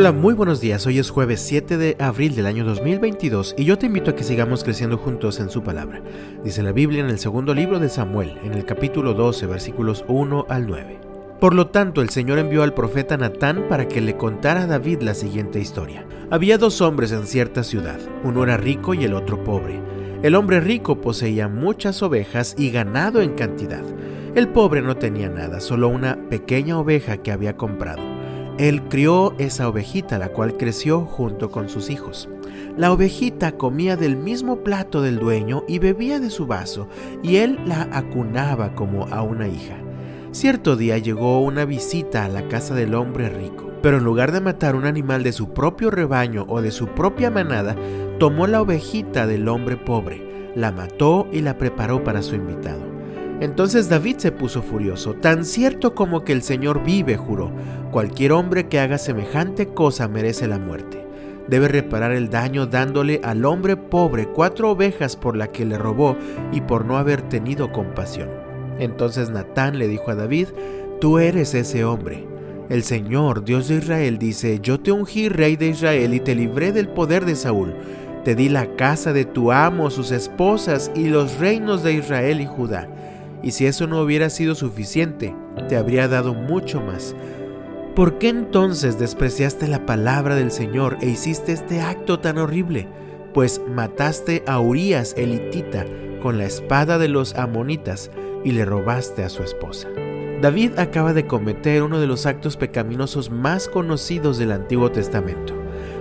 Hola, muy buenos días. Hoy es jueves 7 de abril del año 2022 y yo te invito a que sigamos creciendo juntos en su palabra. Dice la Biblia en el segundo libro de Samuel, en el capítulo 12, versículos 1 al 9. Por lo tanto, el Señor envió al profeta Natán para que le contara a David la siguiente historia. Había dos hombres en cierta ciudad, uno era rico y el otro pobre. El hombre rico poseía muchas ovejas y ganado en cantidad. El pobre no tenía nada, solo una pequeña oveja que había comprado. Él crió esa ovejita, la cual creció junto con sus hijos. La ovejita comía del mismo plato del dueño y bebía de su vaso, y él la acunaba como a una hija. Cierto día llegó una visita a la casa del hombre rico, pero en lugar de matar un animal de su propio rebaño o de su propia manada, tomó la ovejita del hombre pobre, la mató y la preparó para su invitado. Entonces David se puso furioso, tan cierto como que el Señor vive, juró, cualquier hombre que haga semejante cosa merece la muerte. Debe reparar el daño dándole al hombre pobre cuatro ovejas por la que le robó y por no haber tenido compasión. Entonces Natán le dijo a David, tú eres ese hombre. El Señor, Dios de Israel, dice, yo te ungí rey de Israel y te libré del poder de Saúl. Te di la casa de tu amo, sus esposas y los reinos de Israel y Judá y si eso no hubiera sido suficiente, te habría dado mucho más. ¿Por qué entonces despreciaste la palabra del Señor e hiciste este acto tan horrible? Pues mataste a Urías elitita con la espada de los amonitas y le robaste a su esposa. David acaba de cometer uno de los actos pecaminosos más conocidos del Antiguo Testamento.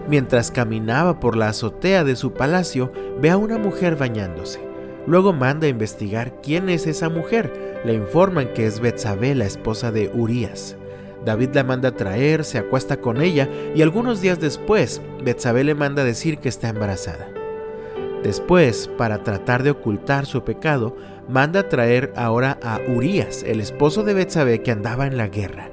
Mientras caminaba por la azotea de su palacio, ve a una mujer bañándose. Luego manda a investigar quién es esa mujer. Le informan que es Betsabé, la esposa de Urías. David la manda a traer, se acuesta con ella y algunos días después, Betsabé le manda a decir que está embarazada. Después, para tratar de ocultar su pecado, manda a traer ahora a Urías, el esposo de Betsabé que andaba en la guerra.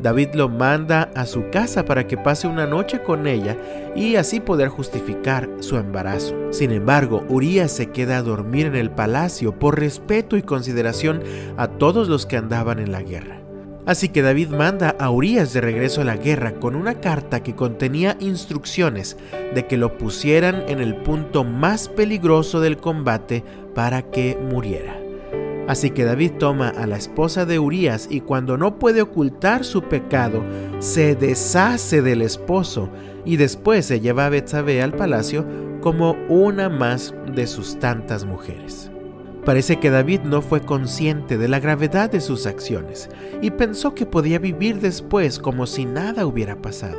David lo manda a su casa para que pase una noche con ella y así poder justificar su embarazo. Sin embargo, Urias se queda a dormir en el palacio por respeto y consideración a todos los que andaban en la guerra. Así que David manda a Urias de regreso a la guerra con una carta que contenía instrucciones de que lo pusieran en el punto más peligroso del combate para que muriera. Así que David toma a la esposa de Urías y cuando no puede ocultar su pecado, se deshace del esposo y después se lleva a Betsabé al palacio como una más de sus tantas mujeres. Parece que David no fue consciente de la gravedad de sus acciones y pensó que podía vivir después como si nada hubiera pasado.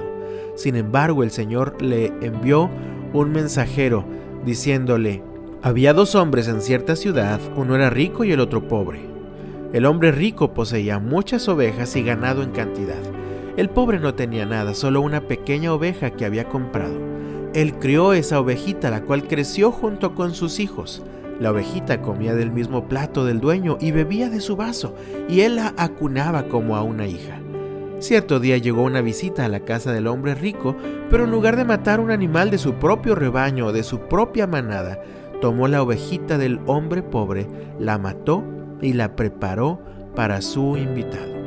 Sin embargo, el Señor le envió un mensajero diciéndole, había dos hombres en cierta ciudad, uno era rico y el otro pobre. El hombre rico poseía muchas ovejas y ganado en cantidad. El pobre no tenía nada, solo una pequeña oveja que había comprado. Él crió esa ovejita, la cual creció junto con sus hijos. La ovejita comía del mismo plato del dueño y bebía de su vaso, y él la acunaba como a una hija. Cierto día llegó una visita a la casa del hombre rico, pero en lugar de matar un animal de su propio rebaño o de su propia manada, tomó la ovejita del hombre pobre, la mató y la preparó para su invitado.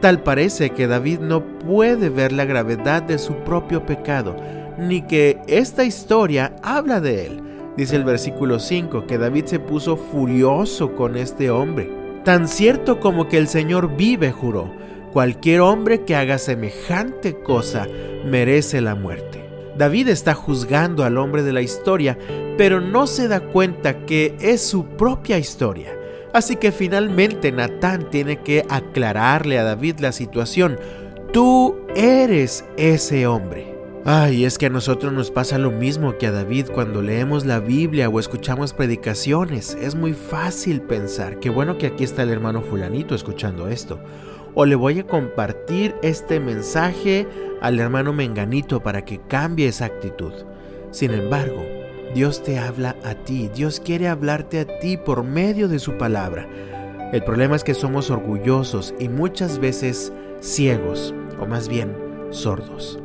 Tal parece que David no puede ver la gravedad de su propio pecado, ni que esta historia habla de él. Dice el versículo 5 que David se puso furioso con este hombre. Tan cierto como que el Señor vive, juró, cualquier hombre que haga semejante cosa merece la muerte. David está juzgando al hombre de la historia, pero no se da cuenta que es su propia historia. Así que finalmente Natán tiene que aclararle a David la situación. Tú eres ese hombre. Ay, es que a nosotros nos pasa lo mismo que a David cuando leemos la Biblia o escuchamos predicaciones. Es muy fácil pensar, qué bueno que aquí está el hermano fulanito escuchando esto o le voy a compartir este mensaje al hermano Menganito para que cambie esa actitud. Sin embargo, Dios te habla a ti, Dios quiere hablarte a ti por medio de su palabra. El problema es que somos orgullosos y muchas veces ciegos, o más bien sordos.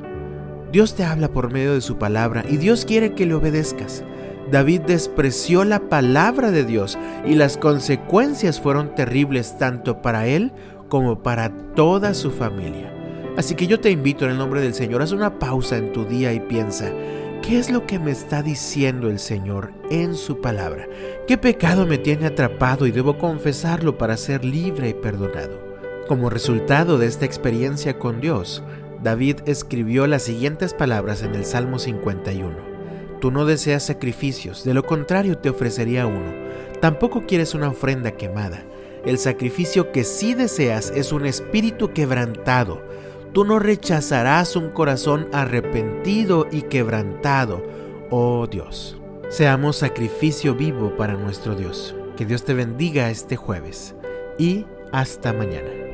Dios te habla por medio de su palabra y Dios quiere que le obedezcas. David despreció la palabra de Dios y las consecuencias fueron terribles tanto para él como para toda su familia. Así que yo te invito en el nombre del Señor, haz una pausa en tu día y piensa, ¿qué es lo que me está diciendo el Señor en su palabra? ¿Qué pecado me tiene atrapado y debo confesarlo para ser libre y perdonado? Como resultado de esta experiencia con Dios, David escribió las siguientes palabras en el Salmo 51. Tú no deseas sacrificios, de lo contrario te ofrecería uno. Tampoco quieres una ofrenda quemada. El sacrificio que sí deseas es un espíritu quebrantado Tú no rechazarás un corazón arrepentido y quebrantado, oh Dios. Seamos sacrificio vivo para nuestro Dios. Que Dios te bendiga este jueves y hasta mañana.